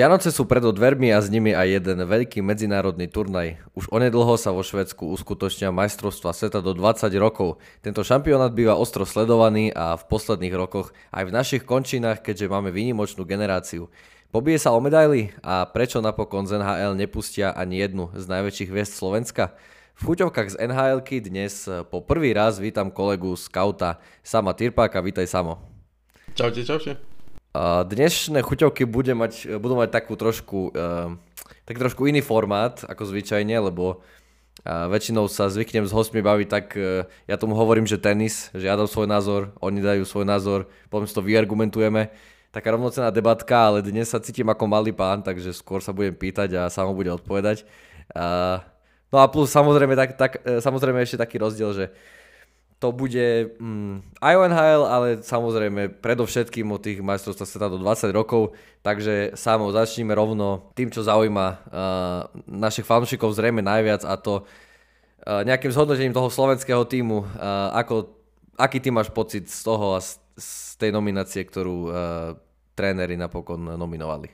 Vianoce sú pred dvermi a s nimi aj jeden veľký medzinárodný turnaj. Už onedlho sa vo Švedsku uskutočnia majstrovstva sveta do 20 rokov. Tento šampionát býva ostro sledovaný a v posledných rokoch aj v našich končinách, keďže máme výnimočnú generáciu. Pobije sa o medaily a prečo napokon z NHL nepustia ani jednu z najväčších hviezd Slovenska? V chuťovkách z nhl dnes po prvý raz vítam kolegu skauta Sama Tirpáka. Vítaj Samo. Čaute, čaute. Dnešné chuťovky bude mať, budú mať takú trošku, uh, tak trošku iný formát ako zvyčajne, lebo uh, väčšinou sa zvyknem s hostmi baviť tak, uh, ja tomu hovorím, že tenis, že ja dám svoj názor, oni dajú svoj názor, potom si to vyargumentujeme. Taká rovnocená debatka, ale dnes sa cítim ako malý pán, takže skôr sa budem pýtať a sám bude odpovedať. Uh, no a plus samozrejme, tak, tak, samozrejme ešte taký rozdiel, že to bude mm, aj ale samozrejme predovšetkým o tých majstrovstvách sveta do 20 rokov, takže samo začneme rovno tým, čo zaujíma uh, našich fanúšikov zrejme najviac a to uh, nejakým zhodnotením toho slovenského týmu, uh, ako, aký ty máš pocit z toho a z, z tej nominácie, ktorú uh, tréneri napokon nominovali?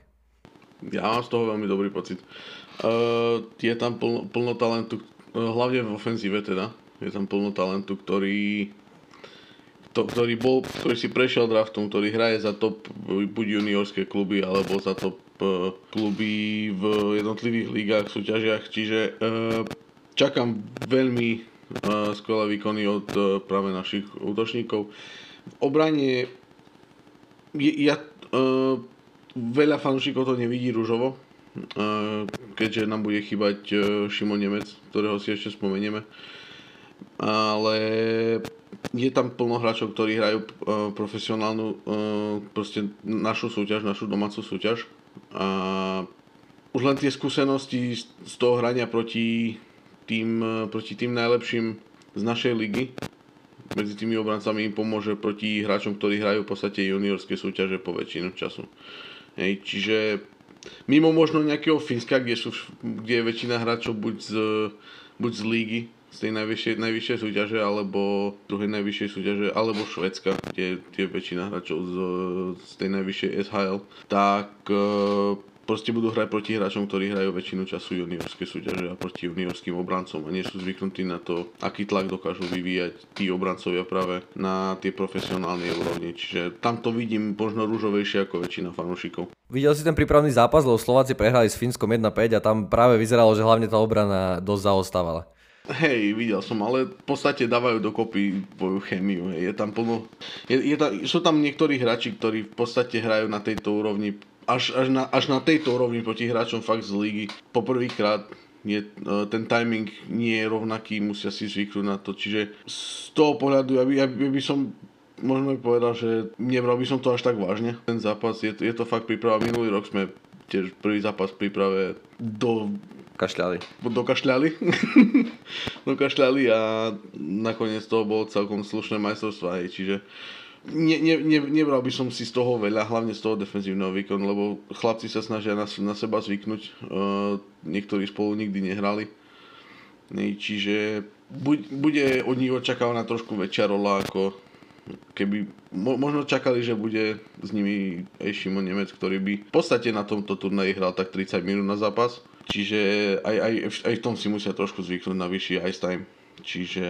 Ja mám z toho veľmi dobrý pocit. Uh, je tam plno, plno talentu, hlavne v ofenzíve teda je tam plno talentu, ktorý, to, ktorý, bol, ktorý si prešiel draftom, ktorý hraje za top buď juniorské kluby alebo za top uh, kluby v jednotlivých ligách, súťažiach. Čiže uh, čakám veľmi uh, skvelé výkony od práve našich útočníkov. V obrane ja, veľa fanúšikov to nevidí rúžovo, keďže nám bude chýbať Šimon Nemec, ktorého si ešte spomenieme ale je tam plno hráčov, ktorí hrajú uh, profesionálnu uh, proste našu súťaž, našu domácu súťaž a už len tie skúsenosti z toho hrania proti tým, uh, proti tým najlepším z našej ligy medzi tými obrancami im pomôže proti hráčom, ktorí hrajú v podstate juniorské súťaže po väčšinu času. Hej, čiže mimo možno nejakého Fínska, kde, sú, kde je väčšina hráčov buď z, buď z lígy, z tej najvyššej, najvyššej súťaže alebo druhej najvyššej súťaže alebo Švedska, kde je väčšina hráčov z, z tej najvyššej SHL, tak e, proste budú hrať proti hráčom, ktorí hrajú väčšinu času juniorské súťaže a proti juniorským obrancom a nie sú zvyknutí na to, aký tlak dokážu vyvíjať tí obrancovia práve na tie profesionálne úrovni. Čiže tam to vidím možno rúžovejšie ako väčšina fanúšikov. Videl si ten prípravný zápas, lebo Slováci prehrali s Fínskom 1-5 a tam práve vyzeralo, že hlavne tá obrana dosť zaostávala. Hej, videl som, ale v podstate dávajú dokopy svoju chemiu. Hej. Je tam plno... Je, je tam, sú tam niektorí hráči, ktorí v podstate hrajú na tejto úrovni až, až, na, až na tejto úrovni proti hráčom fakt z ligy. Poprvýkrát je, e, ten timing nie je rovnaký, musia si zvyknúť na to. Čiže z toho pohľadu, ja by, ja by som možno by povedal, že nebral by som to až tak vážne. Ten zápas, je, je to fakt príprava. Minulý rok sme tiež prvý zápas v príprave do Kašľali. Dokašľali. Dokašľali a nakoniec toho bolo celkom slušné majstrovstvo aj, čiže ne, ne, ne, nebral by som si z toho veľa, hlavne z toho defenzívneho výkonu, lebo chlapci sa snažia na, na seba zvyknúť, uh, niektorí spolu nikdy nehrali. Čiže buď, bude od nich očakávaná trošku väčšia rola, ako keby mo, možno čakali, že bude s nimi aj Šimon Nemec, ktorý by v podstate na tomto turnaji hral tak 30 minút na zápas Čiže aj, aj, aj v tom si musia trošku zvyknúť na vyšší ice time. Čiže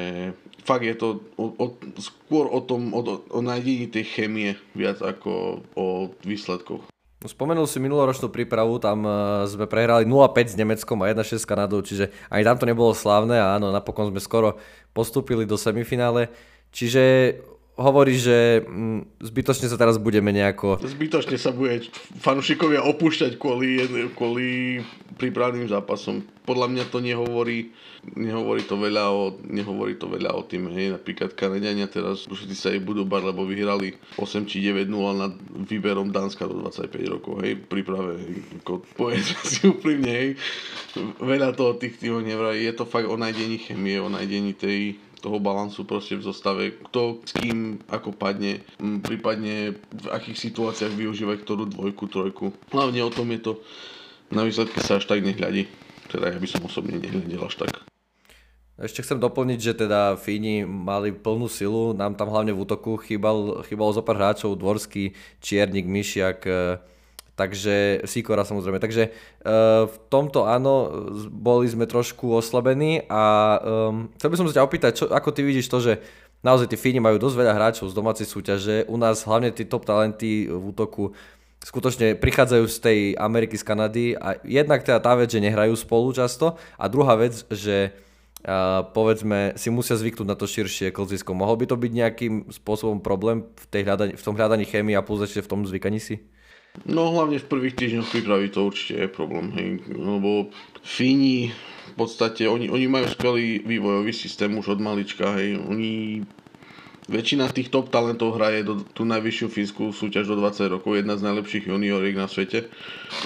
fakt je to o, o, skôr o tom, o, o nájdení tej chémie viac ako o výsledkoch. No, spomenul si minuloročnú prípravu, tam uh, sme prehrali 0-5 s Nemeckom a 1-6 s Kanadou, čiže ani tam to nebolo slávne a áno, napokon sme skoro postúpili do semifinále. Čiže hovorí, že mm, zbytočne sa teraz budeme nejako... Zbytočne sa bude fanúšikovia opúšťať kvôli, kvôli prípravným zápasom. Podľa mňa to nehovorí, nehovorí to veľa o, nehovorí to veľa o tým, hej, napríklad Kanadiania teraz už sa ich budú bať, lebo vyhrali 8 či 9-0 nad výberom Dánska do 25 rokov, hej, príprave, povedzme si úprimne, hej, veľa toho tých týmov nevraví, je to fakt o nájdení chemie, o nájdení tej, toho balansu proste v zostave, kto s kým ako padne, prípadne v akých situáciách využívať ktorú dvojku, trojku. Hlavne o tom je to, na výsledky sa až tak nehľadí. Teda ja by som osobne nehľadil až tak. Ešte chcem doplniť, že teda Fíni mali plnú silu, nám tam hlavne v útoku chýbal, chýbalo zo pár hráčov, Dvorský, Čiernik, Myšiak, takže Sikora samozrejme. Takže uh, v tomto áno, boli sme trošku oslabení a um, chcel by som sa ťa opýtať, čo, ako ty vidíš to, že naozaj tí Fíni majú dosť veľa hráčov z domácej súťaže, u nás hlavne tí top talenty v útoku skutočne prichádzajú z tej Ameriky, z Kanady a jednak teda tá vec, že nehrajú spolu často a druhá vec, že uh, povedzme si musia zvyknúť na to širšie klzisko. Mohol by to byť nejakým spôsobom problém v, tej hľadaní, v tom hľadaní chémie a plus ešte v tom zvykaní si? No hlavne v prvých týždňoch prípravy to určite je problém, hej, lebo Fíni v podstate, oni, oni majú skvelý vývojový systém už od malička, hej, oni Väčšina tých top talentov hraje do tú najvyššiu fínsku súťaž do 20 rokov, jedna z najlepších junioriek na svete,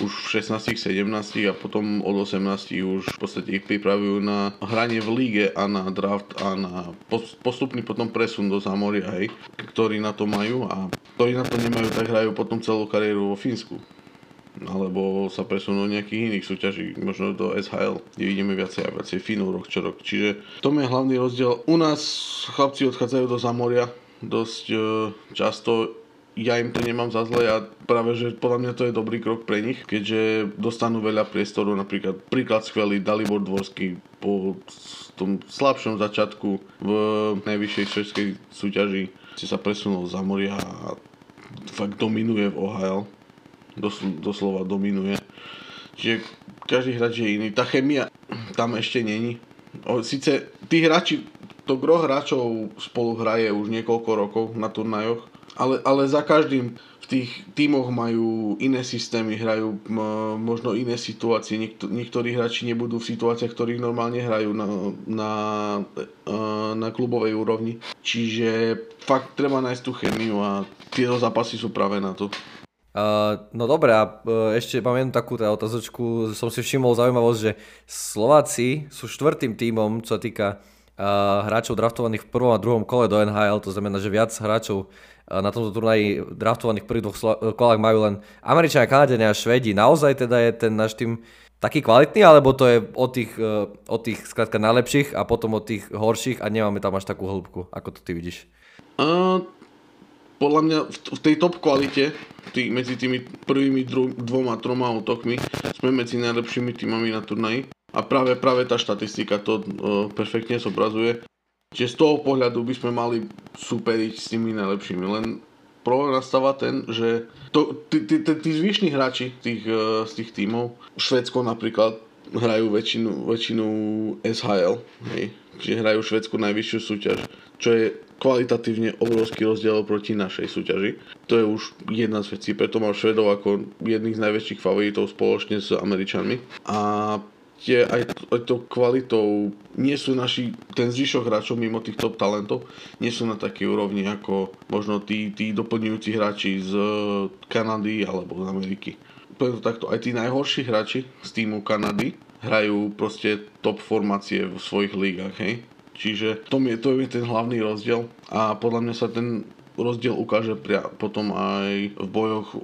už v 16 17 a potom od 18 už v podstate ich pripravujú na hranie v líge a na draft a na postupný potom presun do Zamoria, hej, ktorí na to majú a ktorí na to nemajú, tak hrajú potom celú kariéru vo Fínsku alebo sa presunú nejakých iných súťaží, možno do SHL, kde vidíme viacej a viacej Finov rok čo rok. Čiže to je hlavný rozdiel. U nás chlapci odchádzajú do Zamoria dosť e, často ja im to nemám za zle a práve, že podľa mňa to je dobrý krok pre nich, keďže dostanú veľa priestoru, napríklad príklad skvelý Dalibor Dvorský po tom slabšom začiatku v najvyššej švedskej súťaži si sa presunul za moria a fakt dominuje v OHL doslova dominuje. Čiže každý hráč je iný. Tá chemia tam ešte není. Sice tí hráči, to gro hráčov spolu hraje už niekoľko rokov na turnajoch, ale, ale za každým v tých tímoch majú iné systémy, hrajú m, možno iné situácie. Niekto, niektorí hráči nebudú v situáciách, ktorých normálne hrajú na, na, e, na klubovej úrovni. Čiže fakt treba nájsť tú chemiu a tieto zápasy sú práve na to. Uh, no dobré, a uh, ešte mám jednu takú teda otázočku, som si všimol zaujímavosť, že Slováci sú štvrtým tímom, čo sa týka uh, hráčov draftovaných v prvom a druhom kole do NHL, to znamená, že viac hráčov uh, na tomto turnaji draftovaných v prvých dvoch slo- kolách majú len Američania, Kanadenia a Švedi. Naozaj teda je ten náš tým taký kvalitný, alebo to je od tých, od tých skrátka najlepších a potom od tých horších a nemáme tam až takú hĺbku, ako to ty vidíš? Uh, podľa mňa v, tej top kvalite, tý, medzi tými prvými dru, dvoma, troma útokmi, sme medzi najlepšími týmami na turnaji. A práve, práve tá štatistika to uh, perfektne zobrazuje. Čiže z toho pohľadu by sme mali superiť s tými najlepšími. Len problém nastáva ten, že to, tí zvyšní hráči tých, uh, z tých tímov, Švedsko napríklad, hrajú väčšinu, väčšinu SHL, hej. čiže hrajú Švedsku najvyššiu súťaž, čo je kvalitatívne obrovský rozdiel proti našej súťaži. To je už jedna z vecí, preto mám Švedov ako jedných z najväčších favoritov spoločne s Američanmi. A tie aj, aj to kvalitou nie sú naši, ten zvyšok hráčov mimo tých top talentov, nie sú na takej úrovni ako možno tí, tí doplňujúci hráči z Kanady alebo z Ameriky. Preto takto, aj tí najhorší hráči z týmu Kanady hrajú proste top formácie v svojich lígach, hej Čiže to je, to je ten hlavný rozdiel. A podľa mňa sa ten rozdiel ukáže pria, potom aj v bojoch e,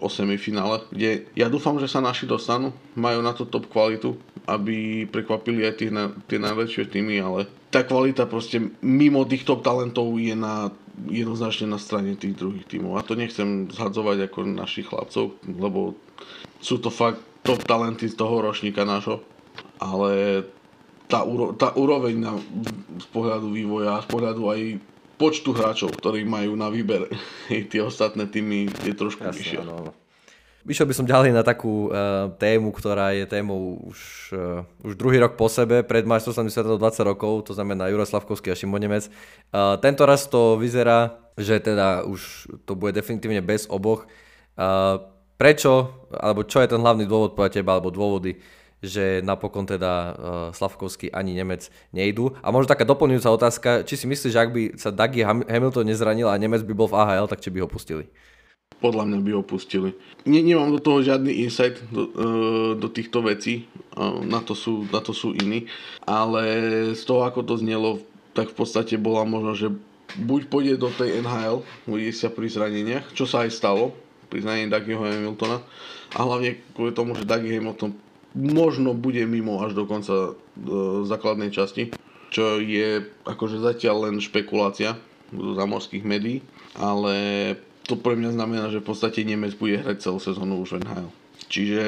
o semifinále, kde ja dúfam, že sa naši dostanú, majú na to top kvalitu, aby prekvapili aj tých, na, tie najväčšie týmy, ale tá kvalita proste mimo tých top talentov je na jednoznačne na strane tých druhých tímov. A to nechcem zhadzovať ako našich chlapcov, lebo sú to fakt top talenty z toho ročníka nášho, ale tá, úro, tá úroveň na, z pohľadu vývoja, z pohľadu aj počtu hráčov, ktorí majú na výber tie ostatné týmy je trošku Jasne, vyššia. No. Vyšiel by som ďalej na takú uh, tému, ktorá je témou už, uh, už druhý rok po sebe, pred majstrovstvami sveta 20 rokov, to znamená Juroslavkovský a Šimon Nemec. Uh, tento raz to vyzerá, že teda už to bude definitívne bez oboch. Uh, prečo, alebo čo je ten hlavný dôvod podľa teba, alebo dôvody, že napokon teda uh, Slavkovský ani Nemec nejdu. A možno taká doplňujúca otázka, či si myslíš, že ak by sa Dougie Hamilton nezranil a Nemec by bol v AHL, tak či by ho pustili? Podľa mňa by ho pustili. Nie, nemám do toho žiadny insight do, uh, do týchto vecí, uh, na, to sú, na to sú iní, ale z toho, ako to znelo, tak v podstate bola možno, že buď pôjde do tej NHL, uvidí sa pri zraneniach, čo sa aj stalo pri zranení Dougieho Hamiltona, a hlavne kvôli tomu, že Dougie Hamilton možno bude mimo až do konca e, základnej časti, čo je akože zatiaľ len špekulácia z zamorských médií, ale to pre mňa znamená, že v podstate Nemec bude hrať celú sezónu už v NHL. Čiže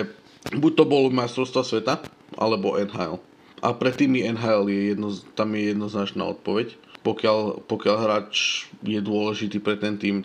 buď to bol majstrovstva sveta, alebo NHL. A pre tými NHL je jedno, tam je jednoznačná odpoveď. Pokiaľ, pokiaľ hráč je dôležitý pre ten tým.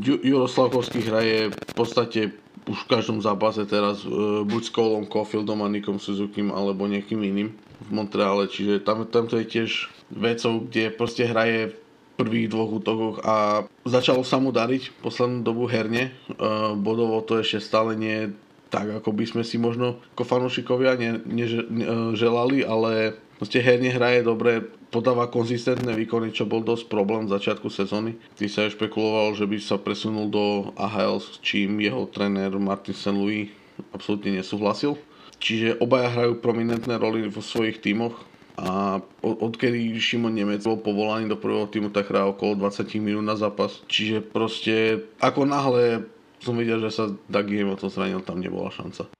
Juro Slavkovský hraje v podstate už v každom zápase teraz e, buď s Colom Caulfieldom a Nikom Suzukim alebo niekým iným v Montreale, čiže tam, tam to je tiež vecou, kde proste hraje prvých dvoch útokoch a začalo sa mu dariť poslednú dobu herne. Uh, bodovo to ešte stále nie tak, ako by sme si možno ako fanúšikovia ne, ne, ne, želali, ale proste herne hraje dobre, podáva konzistentné výkony, čo bol dosť problém v začiatku sezóny. Ty sa aj špekuloval, že by sa presunul do AHL, s čím jeho tréner Martin St. Louis absolútne nesúhlasil. Čiže obaja hrajú prominentné roly vo svojich tímoch a odkedy Šimon Nemec bol povolaný do prvého týmu, tak hrá okolo 20 minút na zápas. Čiže proste ako náhle som videl, že sa Dougie to zranil, tam nebola šanca.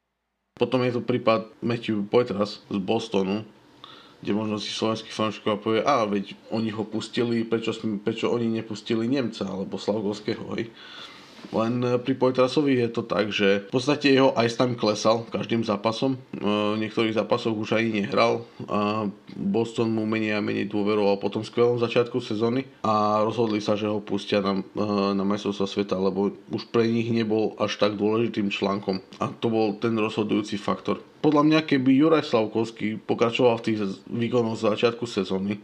Potom je tu prípad Matthew Poitras z Bostonu, kde možno si slovenský fanúšikov povie, a veď oni ho pustili, prečo, prečo oni nepustili Nemca alebo Slavkovského, hej. Len e, pri Poitrasovi je to tak, že v podstate jeho ice time klesal každým zápasom. E, v niektorých zápasoch už ani nehral. A Boston mu menej a menej dôveroval po tom skvelom začiatku sezóny a rozhodli sa, že ho pustia na, e, na majstrovstva sveta, lebo už pre nich nebol až tak dôležitým článkom. A to bol ten rozhodujúci faktor. Podľa mňa, keby Juraj Slavkovský pokračoval v tých výkonoch z začiatku sezóny,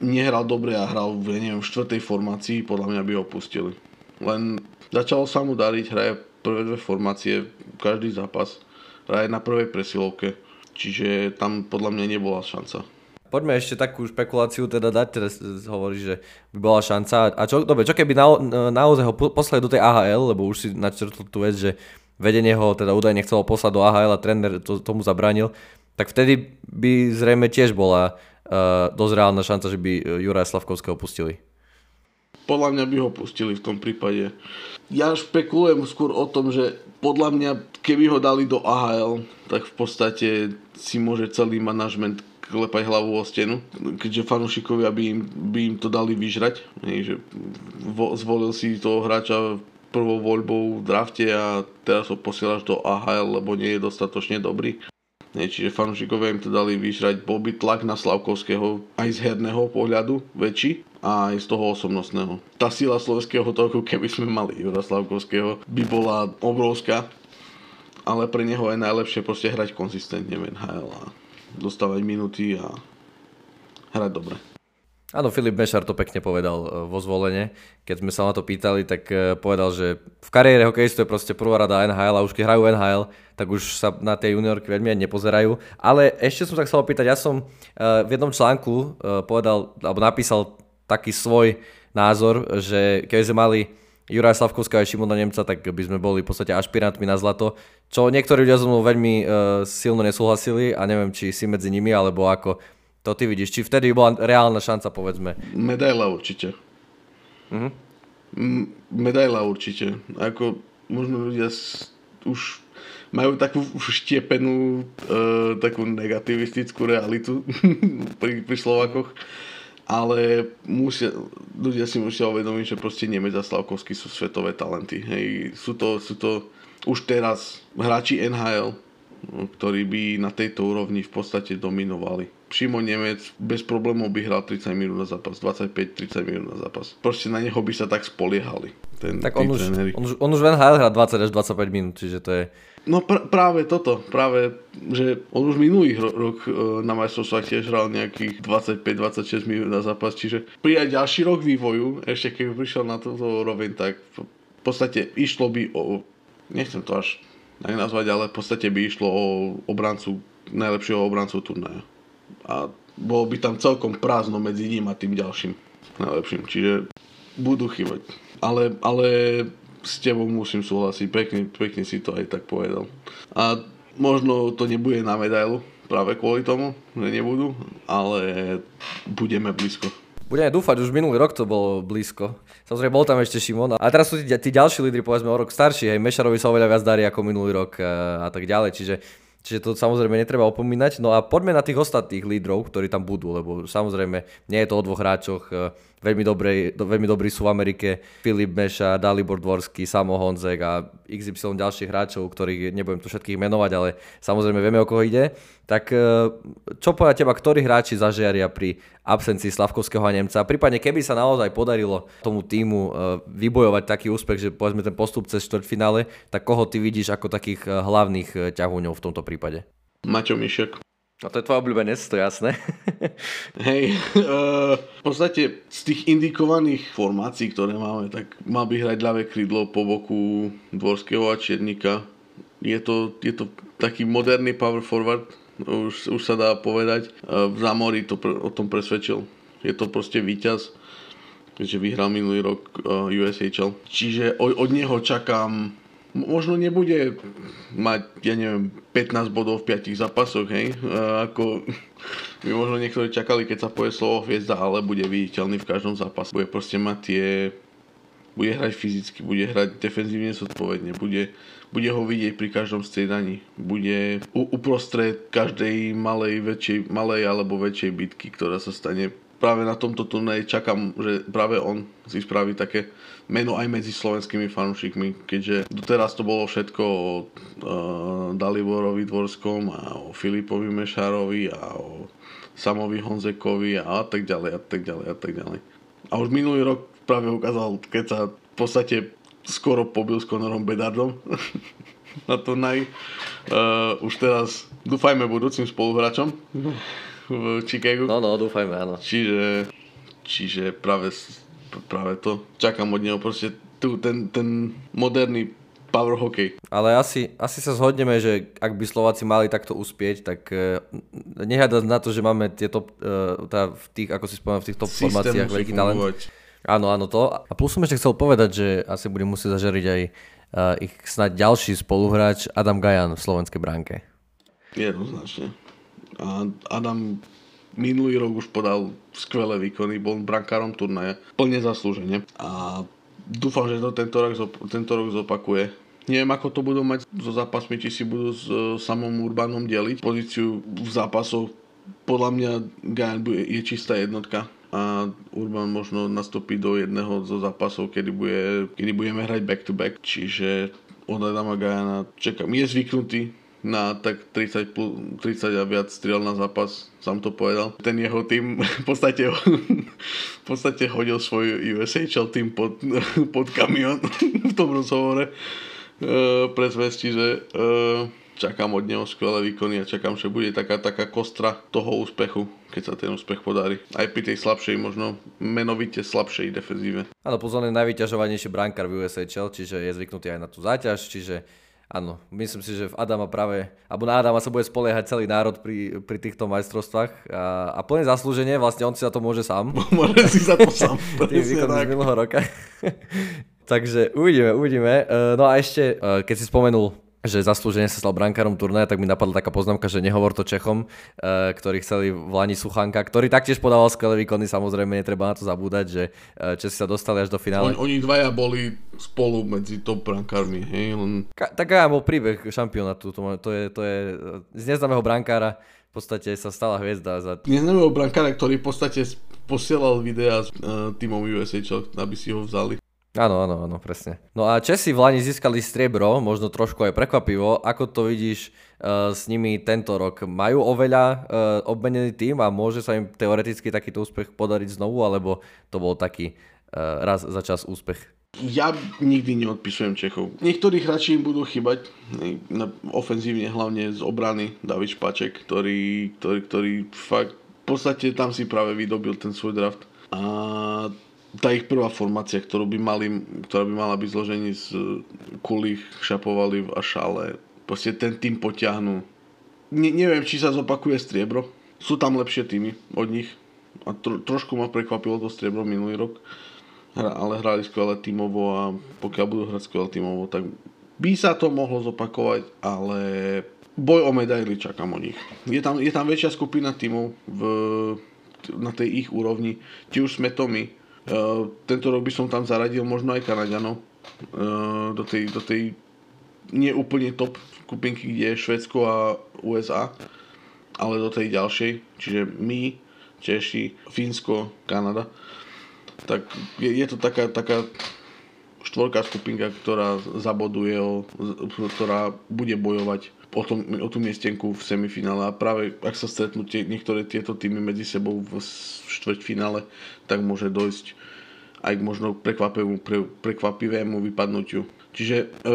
nehral dobre a hral v, neviem, v štvrtej formácii, podľa mňa by ho pustili. Len Začalo sa mu dariť, hraje prvé dve formácie, každý zápas, hraje na prvej presilovke, čiže tam podľa mňa nebola šanca. Poďme ešte takú špekuláciu teda dať, teraz hovoríš, že by bola šanca. A čo, dobre, čo keby na, naozaj ho poslali do tej AHL, lebo už si načrtol tú vec, že vedenie ho teda údajne chcelo poslať do AHL a tréner to, tomu zabránil, tak vtedy by zrejme tiež bola uh, dosť reálna šanca, že by Juraja Slavkovského pustili podľa mňa by ho pustili v tom prípade. Ja špekulujem skôr o tom, že podľa mňa, keby ho dali do AHL, tak v podstate si môže celý manažment klepať hlavu o stenu, keďže fanúšikovia by im, by im to dali vyžrať. že vo, zvolil si toho hráča prvou voľbou v drafte a teraz ho posielaš do AHL, lebo nie je dostatočne dobrý. Nie, čiže fanúšikovia im to dali vyžrať. Bol by tlak na Slavkovského aj z herného pohľadu väčší a aj z toho osobnostného. Tá sila slovenského toku, keby sme mali Jura Slavkovského, by bola obrovská, ale pre neho je najlepšie proste hrať konzistentne v NHL a dostávať minúty a hrať dobre. Áno, Filip Mešar to pekne povedal e, vo zvolenie. Keď sme sa na to pýtali, tak e, povedal, že v kariére hokejistu je proste prvá rada NHL a už keď hrajú NHL, tak už sa na tie juniorky veľmi nepozerajú. Ale ešte som sa chcel opýtať, ja som e, v jednom článku povedal, alebo napísal taký svoj názor, že keď sme mali Juraj Slavkovská a Šimona Nemca, tak by sme boli v podstate ašpirantmi na zlato, čo niektorí ľudia so mnou veľmi uh, silno nesúhlasili a neviem, či si medzi nimi, alebo ako to ty vidíš. Či vtedy bola reálna šanca, povedzme. Medaila určite. Uh-huh. medaila určite. Ako možno ľudia už majú takú štiepenú, uh, takú negativistickú realitu pri, pri Slovakoch ale musia, ľudia si musia uvedomiť, že proste Nemec a Slavkovský sú svetové talenty. Hej. Sú, to, sú to už teraz hráči NHL, ktorí by na tejto úrovni v podstate dominovali. Šimon Nemec bez problémov by hral 30 minút na zápas, 25-30 minút na zápas. Proste na neho by sa tak spoliehali. Ten, tak on už, on, už, on už v NHL hrá 20 až 25 minút, čiže to je No pr- práve toto, práve, že on už minulý ro- rok e, na majstrovstvách tiež hral nejakých 25-26 minút na zápas, čiže prijať ďalší rok vývoju, ešte keď prišiel na toto úroveň, tak v podstate išlo by o, nechcem to až tak nazvať, ale v podstate by išlo o obrancu, najlepšieho obrancu turnaja. A bolo by tam celkom prázdno medzi ním a tým ďalším najlepším, čiže budú chýbať. Ale, ale s tebou musím súhlasiť, pekne, pekne si to aj tak povedal. A možno to nebude na medailu, práve kvôli tomu, že nebudú, ale budeme blízko. Budeme dúfať, už minulý rok to bolo blízko. Samozrejme, bol tam ešte Šimon. A teraz sú tí, tí ďalší lídry, povedzme, o rok starší. Hej, Mešarovi sa oveľa viac darí ako minulý rok a, a tak ďalej. Čiže, čiže to samozrejme netreba opomínať. No a poďme na tých ostatných lídrov, ktorí tam budú, lebo samozrejme nie je to o dvoch hráčoch. Veľmi, dobrej, do, veľmi dobrí sú v Amerike. Filip Meša, Dalibor Dvorský, Samo Honzek a XY ďalších hráčov, ktorých nebudem tu všetkých menovať, ale samozrejme vieme, o koho ide. Tak e, čo povedať teba, ktorí hráči zažiaria pri absencii Slavkovského a Nemca? Prípadne, keby sa naozaj podarilo tomu týmu e, vybojovať taký úspech, že povedzme ten postup cez štvrťfinále, tak koho ty vidíš ako takých e, hlavných ťahuňov v tomto prípade? Maťo Mišek. No to je tvoj obľúbenec, to jasné. Hej, uh, v podstate z tých indikovaných formácií, ktoré máme, tak mal by hrať ľavé krídlo po boku Dvorského a Čiernika. Je to, je to taký moderný power forward, už, už sa dá povedať. Uh, v Zamori to pre, o tom presvedčil. Je to proste víťaz, že vyhral minulý rok uh, USHL. Čiže od, od neho čakám možno nebude mať, ja neviem, 15 bodov v 5 zápasoch, hej, ako by možno niektorí čakali, keď sa povie slovo hviezda, ale bude viditeľný v každom zápase. Bude proste mať tie, bude hrať fyzicky, bude hrať defenzívne zodpovedne, bude, bude ho vidieť pri každom striedaní, bude uprostred každej malej, väčšej, malej alebo väčšej bitky, ktorá sa stane práve na tomto turnaji čakám, že práve on si spraví také meno aj medzi slovenskými fanúšikmi, keďže doteraz to bolo všetko o uh, Daliborovi Dvorskom a o Filipovi Mešárovi a o Samovi Honzekovi a tak ďalej a tak ďalej a tak ďalej. A už minulý rok práve ukázal, keď sa v podstate skoro pobil s Conorom Bedardom na turnaji. Uh, už teraz dúfajme budúcim spoluhráčom v Chicagu. No, no, dúfajme, áno. Čiže, čiže práve práve to. Čakám od neho proste tu, ten, ten moderný power hockey. Ale asi, asi sa zhodneme, že ak by Slováci mali takto uspieť, tak uh, nehľadať na to, že máme tieto, uh, tá, v tých, ako si spomínal, v týchto formáciách veľký talent. Áno, áno, to. A plus som ešte chcel povedať, že asi budem musieť zažariť aj uh, ich snad ďalší spoluhráč Adam Gajan v slovenskej bránke. Jednoznačne. A Adam minulý rok už podal skvelé výkony, bol brankárom turnaja, plne zaslúžene a dúfam, že to tento rok, tento rok zopakuje. Neviem, ako to budú mať so zápasmi, či si budú s uh, samom Urbanom deliť pozíciu v zápasoch. Podľa mňa Gajan je čistá jednotka a Urban možno nastúpi do jedného zo zápasov, kedy, bude, kedy budeme hrať back to back, čiže od Adama Gajana čakám. Je zvyknutý na tak 30, 30 a viac striel na zápas, sám to povedal. Ten jeho tým v podstate, v podstate hodil svoj USHL tým pod, pod kamion v tom rozhovore uh, pre zvesti, že uh, čakám od neho skvelé výkony a čakám, že bude taká, taká kostra toho úspechu, keď sa ten úspech podarí. Aj pri tej slabšej, možno menovite slabšej defenzíve. Áno, pozorne najvyťažovanejší brankár v USHL, čiže je zvyknutý aj na tú záťaž, čiže Áno, myslím si, že v Adama práve, alebo na Adama sa bude spoliehať celý národ pri, pri týchto majstrovstvách a, a plne zaslúženie, vlastne on si za to môže sám. Môže si za to sám. Z minulého roka. Takže uvidíme, uvidíme. E, no a ešte, e, keď si spomenul že zaslúžene sa stal brankárom turnaja, tak mi napadla taká poznámka, že nehovor to Čechom, uh, ktorí chceli v Lani Suchanka, ktorý taktiež podával skvelé výkony, samozrejme netreba na to zabúdať, že uh, Česi sa dostali až do finále. On, oni dvaja boli spolu medzi top brankármi, hej? Len... Ka- tak aj bol príbeh šampionátu, to, to, je, to je z neznámeho brankára v podstate sa stala hviezda. Za... Neznámeho brankára, ktorý v podstate posielal videá s uh, týmom USA, aby si ho vzali. Áno, áno, áno, presne. No a Česi v Lani získali striebro, možno trošku aj prekvapivo. Ako to vidíš uh, s nimi tento rok? Majú oveľa uh, obmenený tým a môže sa im teoreticky takýto úspech podariť znovu, alebo to bol taký uh, raz za čas úspech? Ja nikdy neodpisujem Čechov. Niektorí hráči im budú chýbať, ofenzívne hlavne z obrany David Špaček, ktorý, ktorý, ktorý fakt v podstate tam si práve vydobil ten svoj draft. A tá ich prvá formácia, ktorú by mali, ktorá by mala byť zložení z Kulich, Šapovaliv a Šale. Proste ten tým potiahnu. Ne, neviem, či sa zopakuje striebro. Sú tam lepšie týmy od nich. A tro, trošku ma prekvapilo to striebro minulý rok. Hra, ale hrali skvelé tímovo a pokiaľ budú hrať skvelé tímovo, tak by sa to mohlo zopakovať, ale boj o medaily čakám od nich. Je tam, je tam väčšia skupina tímov v, na tej ich úrovni. Či už sme to my, tento rok by som tam zaradil možno aj Kanaďanov uh, do tej, do tej nie úplne top skupinky, kde je Švedsko a USA, ale do tej ďalšej, čiže my, Češi, Fínsko, Kanada. tak je, je to taká, taká štvorká skupinka, ktorá zaboduje, ktorá bude bojovať o, tom, o tú miestenku v semifinále a práve ak sa stretnú tie, niektoré tieto týmy medzi sebou v štvrťfinále, tak môže dojsť aj k možno prekvapivému, pre, prekvapivému vypadnutiu. Čiže e,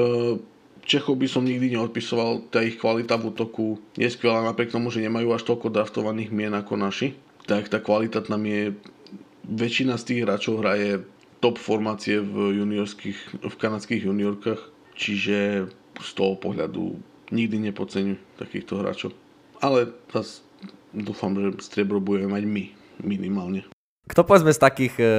Čechov by som nikdy neodpisoval, tá ich kvalita v útoku je skvelá, napriek tomu, že nemajú až toľko draftovaných mien ako naši, tak tá kvalita tam je, väčšina z tých hráčov hraje top formácie v juniorských, v kanadských juniorkách, čiže z toho pohľadu nikdy nepodceňuj takýchto hráčov. Ale zase dúfam, že striebro budeme mať my minimálne. Kto povedzme z takých, e,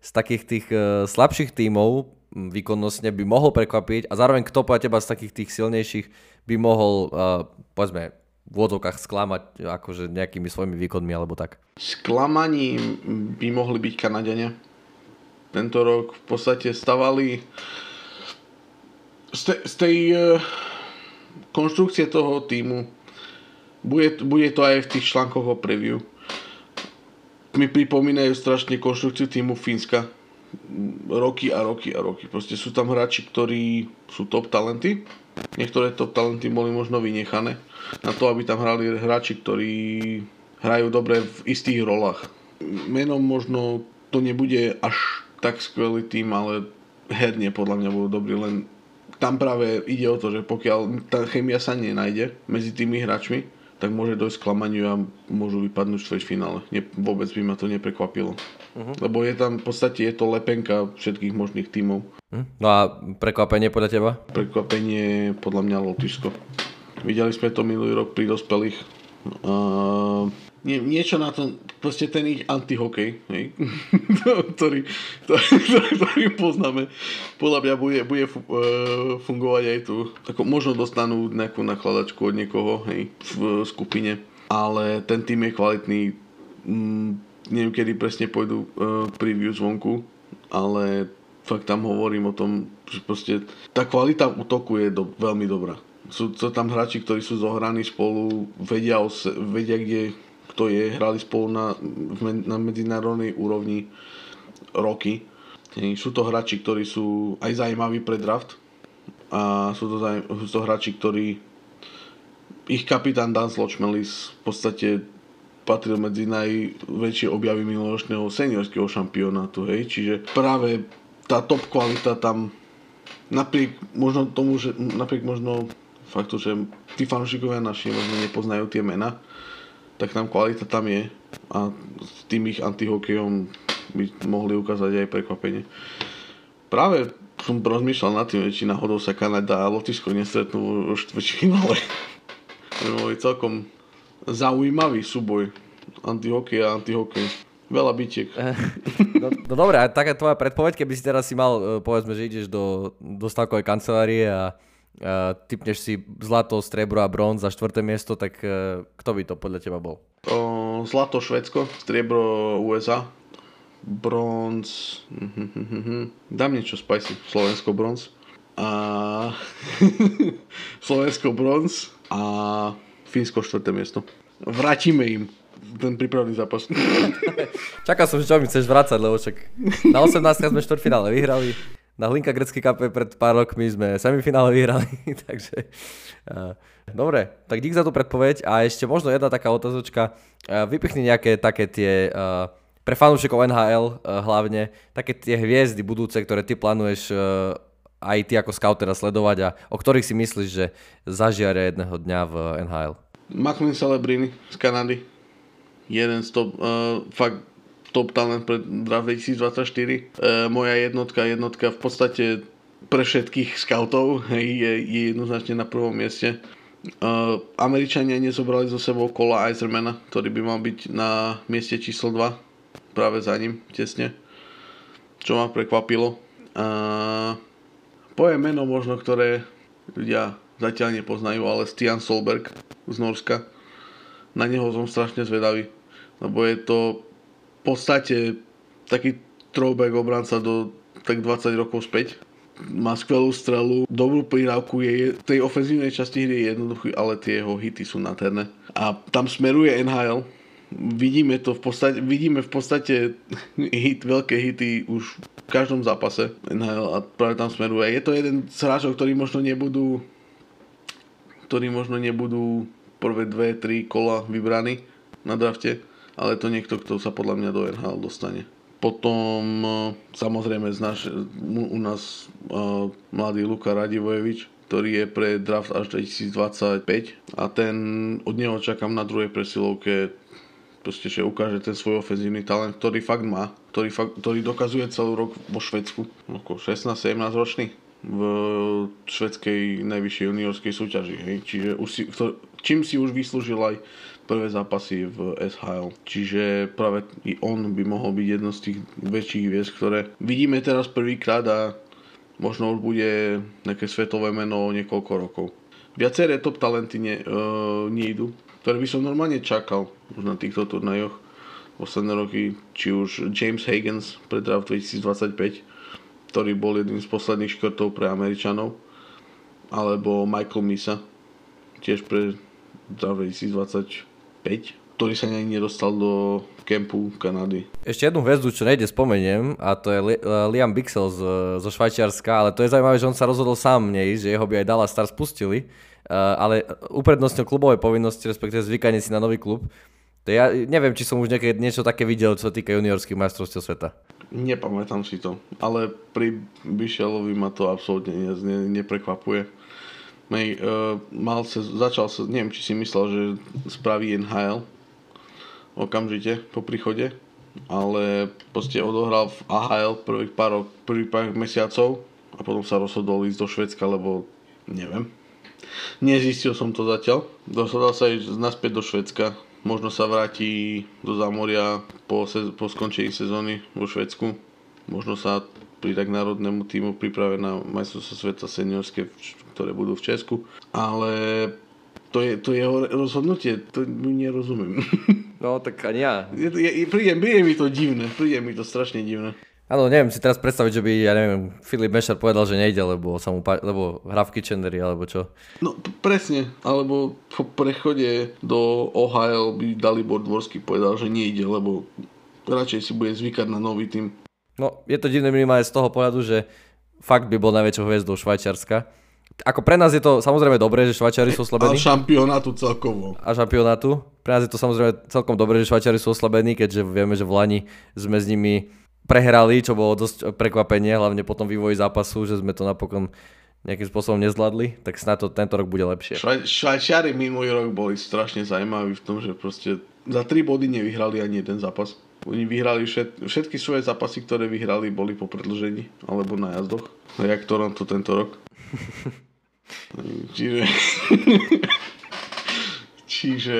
z takých tých e, slabších tímov výkonnostne by mohol prekvapiť a zároveň kto podľa teba z takých tých silnejších by mohol, uh, povedzme, v úvodzovkách sklamať akože nejakými svojimi výkonmi alebo tak? Sklamaním by mohli byť Kanadania. Tento rok v podstate stavali z, te, z tej konštrukcie toho týmu bude, bude to aj v tých článkoch o preview mi pripomínajú strašne konštrukciu týmu Fínska roky a roky a roky. Proste sú tam hráči, ktorí sú top talenty. Niektoré top talenty boli možno vynechané na to, aby tam hrali hráči, ktorí hrajú dobre v istých rolách. Menom možno to nebude až tak skvelý tým, ale herne podľa mňa budú dobrí, len tam práve ide o to, že pokiaľ tá chemia sa nenájde medzi tými hráčmi, tak môže dojsť k klamaniu a môžu vypadnúť v finále. Nie, vôbec by ma to neprekvapilo. Uh-huh. Lebo je tam v podstate je to lepenka všetkých možných tímov. Uh-huh. No a prekvapenie podľa teba? Prekvapenie podľa mňa Lotyšsko. Videli sme to minulý rok pri dospelých. Uh, nie, niečo na tom, proste ten ich antihokej, hej, ktorý, ktorý, ktorý poznáme, podľa mňa bude, bude e, fungovať aj tu. Ako možno dostanú nejakú nakladačku od niekoho hej, v skupine, ale ten tým je kvalitný. Mm, neviem, kedy presne pôjdu uh, preview zvonku, ale fakt tam hovorím o tom, že proste tá kvalita útoku je do, veľmi dobrá. Sú to tam hráči, ktorí sú zohraní spolu, vedia, o se, vedia kde kto je, hrali spolu na, na medzinárodnej úrovni roky. Sú to hráči, ktorí sú aj zaujímaví pre draft a sú to, sú to hráči, ktorí ich kapitán Dan Sločmelis v podstate patril medzi najväčšie objavy minuloročného seniorského šampionátu, hej, čiže práve tá top kvalita tam napriek možno tomu, že napriek možno faktu, že tí fanúšikovia naši možno nepoznajú tie mená, tak tam kvalita tam je a s tým ich antihokejom by mohli ukázať aj prekvapenie. Práve som rozmýšľal nad tým, či náhodou sa Kanada a Lotyšsko nestretnú už v finále. To boli celkom zaujímavý súboj antihokej a antihokej. Veľa bytiek. No, no dobré, a taká tvoja predpoveď, keby si teraz si mal, e, povedzme, že ideš do, do stavkovej kancelárie a uh, typneš si zlato, strebro a bronz za štvrté miesto, tak uh, kto by to podľa teba bol? O, zlato Švedsko, striebro USA, bronz, dám niečo spicy, Slovensko bronz a Slovensko bronz a Fínsko štvrté miesto. Vrátime im ten prípravný zápas. Čakal som, že čo mi chceš vrácať, lebo čak na 18 sme štvrtfinále vyhrali na Hlinka Grecký Cup pred pár rokmi sme semifinále vyhrali, takže dobre, tak dík za tú predpoveď a ešte možno jedna taká otázočka, vypichni nejaké také tie pre fanúšikov NHL hlavne, také tie hviezdy budúce, ktoré ty plánuješ aj ty ako scout teda sledovať a o ktorých si myslíš, že zažiaria jedného dňa v NHL? Macklin Celebrini z Kanady. Jeden z top, uh, fakt top talent pre draft 2024. E, moja jednotka, jednotka v podstate pre všetkých scoutov hej, je, je jednoznačne na prvom mieste. E, Američania nezobrali zo sebou kola Eisermana, ktorý by mal byť na mieste číslo 2, práve za ním, tesne. Čo ma prekvapilo. E, poviem meno možno, ktoré ľudia zatiaľ nepoznajú, ale Stian Solberg z Norska. Na neho som strašne zvedavý, lebo je to podstate taký throwback obranca do tak 20 rokov späť. Má skvelú strelu, dobrú prírávku, je, tej ofenzívnej časti hry je jednoduchý, ale tie jeho hity sú nádherné. A tam smeruje NHL, vidíme to v podstate, vidíme v podstate hit, veľké hity už v každom zápase a práve tam smeruje. Je to jeden z hráčov, ktorí možno nebudú ktorí možno nebudú prvé dve, tri kola vybraní na drafte, ale to niekto, kto sa podľa mňa do NHL dostane. Potom e, samozrejme z naš, u nás uh, mladý Luka Radivojevič, ktorý je pre draft až 2025 a ten od neho čakám na druhej presilovke proste, že ukáže ten svoj ofenzívny talent, ktorý fakt má, ktorý, fakt, ktorý dokazuje celý rok vo Švedsku, ako 16-17 ročný v švedskej najvyššej juniorskej súťaži. Hej? Čiže už si, to, čím si už vyslúžil aj prvé zápasy v SHL. Čiže práve i on by mohol byť jedno z tých väčších hviezd, ktoré vidíme teraz prvýkrát a možno už bude nejaké svetové meno niekoľko rokov. Viaceré top talenty ne, uh, nejdu, ktoré by som normálne čakal už na týchto turnajoch posledné roky, či už James Higgins pre draft 2025, ktorý bol jedným z posledných škrtov pre Američanov, alebo Michael Misa, tiež pre 2025, ktorý sa ani nedostal do kempu Kanady. Ešte jednu hviezdu, čo nejde spomeniem, a to je Liam Bixel z, zo Švajčiarska, ale to je zaujímavé, že on sa rozhodol sám neísť, že jeho by aj Dallas Stars spustili, ale uprednostnil klubové povinnosti, respektíve zvykanie si na nový klub. To ja neviem, či som už niekedy niečo také videl, čo sa týka juniorských majstrovstiev sveta. Nepamätám si to, ale pri Bišelovi ma to absolútne ne, ne, neprekvapuje. Mej, uh, mal sa, začal sa, neviem, či si myslel, že spraví NHL okamžite po príchode, ale proste odohral v AHL prvých pár, prvých pár mesiacov a potom sa rozhodol ísť do Švedska, lebo neviem. Nezistil som to zatiaľ. Dostal sa ísť naspäť do Švedska Možno sa vráti do zámoria po, se- po skončení sezóny vo Švedsku. Možno sa pri tak národnému týmu priprave na majstrovstvo sveta seniorské, ktoré budú v Česku. Ale to je, to jeho rozhodnutie, to mu nerozumiem. No tak ani ja. Je, je, príde, príde mi to divné, príde mi to strašne divné. Áno, neviem si teraz predstaviť, že by, ja neviem, Filip Mešar povedal, že nejde, lebo sa mu pá... lebo hrá v Kitchenery, alebo čo. No presne, alebo po prechode do Ohio by Dalibor Dvorský povedal, že nejde, lebo radšej si bude zvykať na nový tým. No, je to divné minimálne z toho pohľadu, že fakt by bol najväčšou hviezdou Švajčiarska ako pre nás je to samozrejme dobré, že Švajčiari sú oslabení. A šampionátu celkovo. A šampionátu. Pre nás je to samozrejme celkom dobré, že Švajčiari sú oslabení, keďže vieme, že v Lani sme s nimi prehrali, čo bolo dosť prekvapenie, hlavne po tom vývoji zápasu, že sme to napokon nejakým spôsobom nezvládli, tak snad to tento rok bude lepšie. Švaj, švajčiari minulý rok boli strašne zaujímaví v tom, že proste za 3 body nevyhrali ani jeden zápas. Oni vyhrali všet, všetky svoje zápasy, ktoré vyhrali, boli po predlžení alebo na jazdoch. A jak to to tento rok. Čiže... Čiže...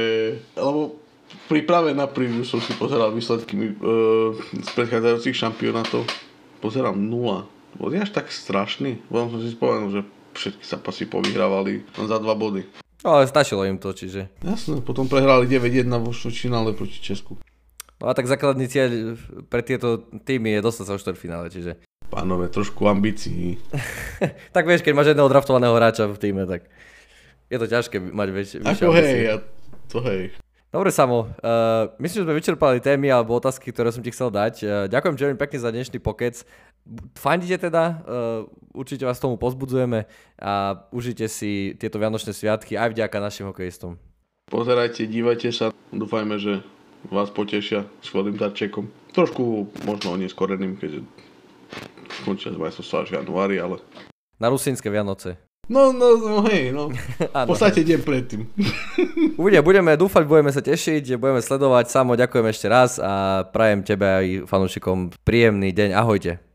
Lebo v príprave na preview som si pozeral výsledky uh, z predchádzajúcich šampionátov. Pozerám nula. Bol až tak strašný. Potom som si spomenul, že všetky zápasy povyhrávali len za dva body. No, ale stačilo im to, čiže... Jasné, potom prehrali 9-1 vo štvrťfinále proti Česku. No a tak základný cieľ pre tieto týmy je dostať sa v štvrťfinále, čiže... Pánové, trošku ambícií. tak vieš, keď máš jedného draftovaného hráča v týme, tak je to ťažké mať väč- vyššie Ako hej, ja, to hej. Dobre, Samo, uh, myslím, že sme vyčerpali témy alebo otázky, ktoré som ti chcel dať. Uh, ďakujem veľmi pekne za dnešný pokec. Fandite teda, uh, určite vás tomu pozbudzujeme a užite si tieto Vianočné sviatky aj vďaka našim hokejistom. Pozerajte, dívajte sa, dúfajme, že vás potešia svojím darčekom. Trošku možno neskoreným, keďže až v januári, ale... Na rusínske Vianoce. No, no, no hej, no. v podstate deň predtým. Uvidíme, budeme dúfať, budeme sa tešiť, budeme sledovať. Samo ďakujem ešte raz a prajem tebe aj fanúšikom príjemný deň. Ahojte.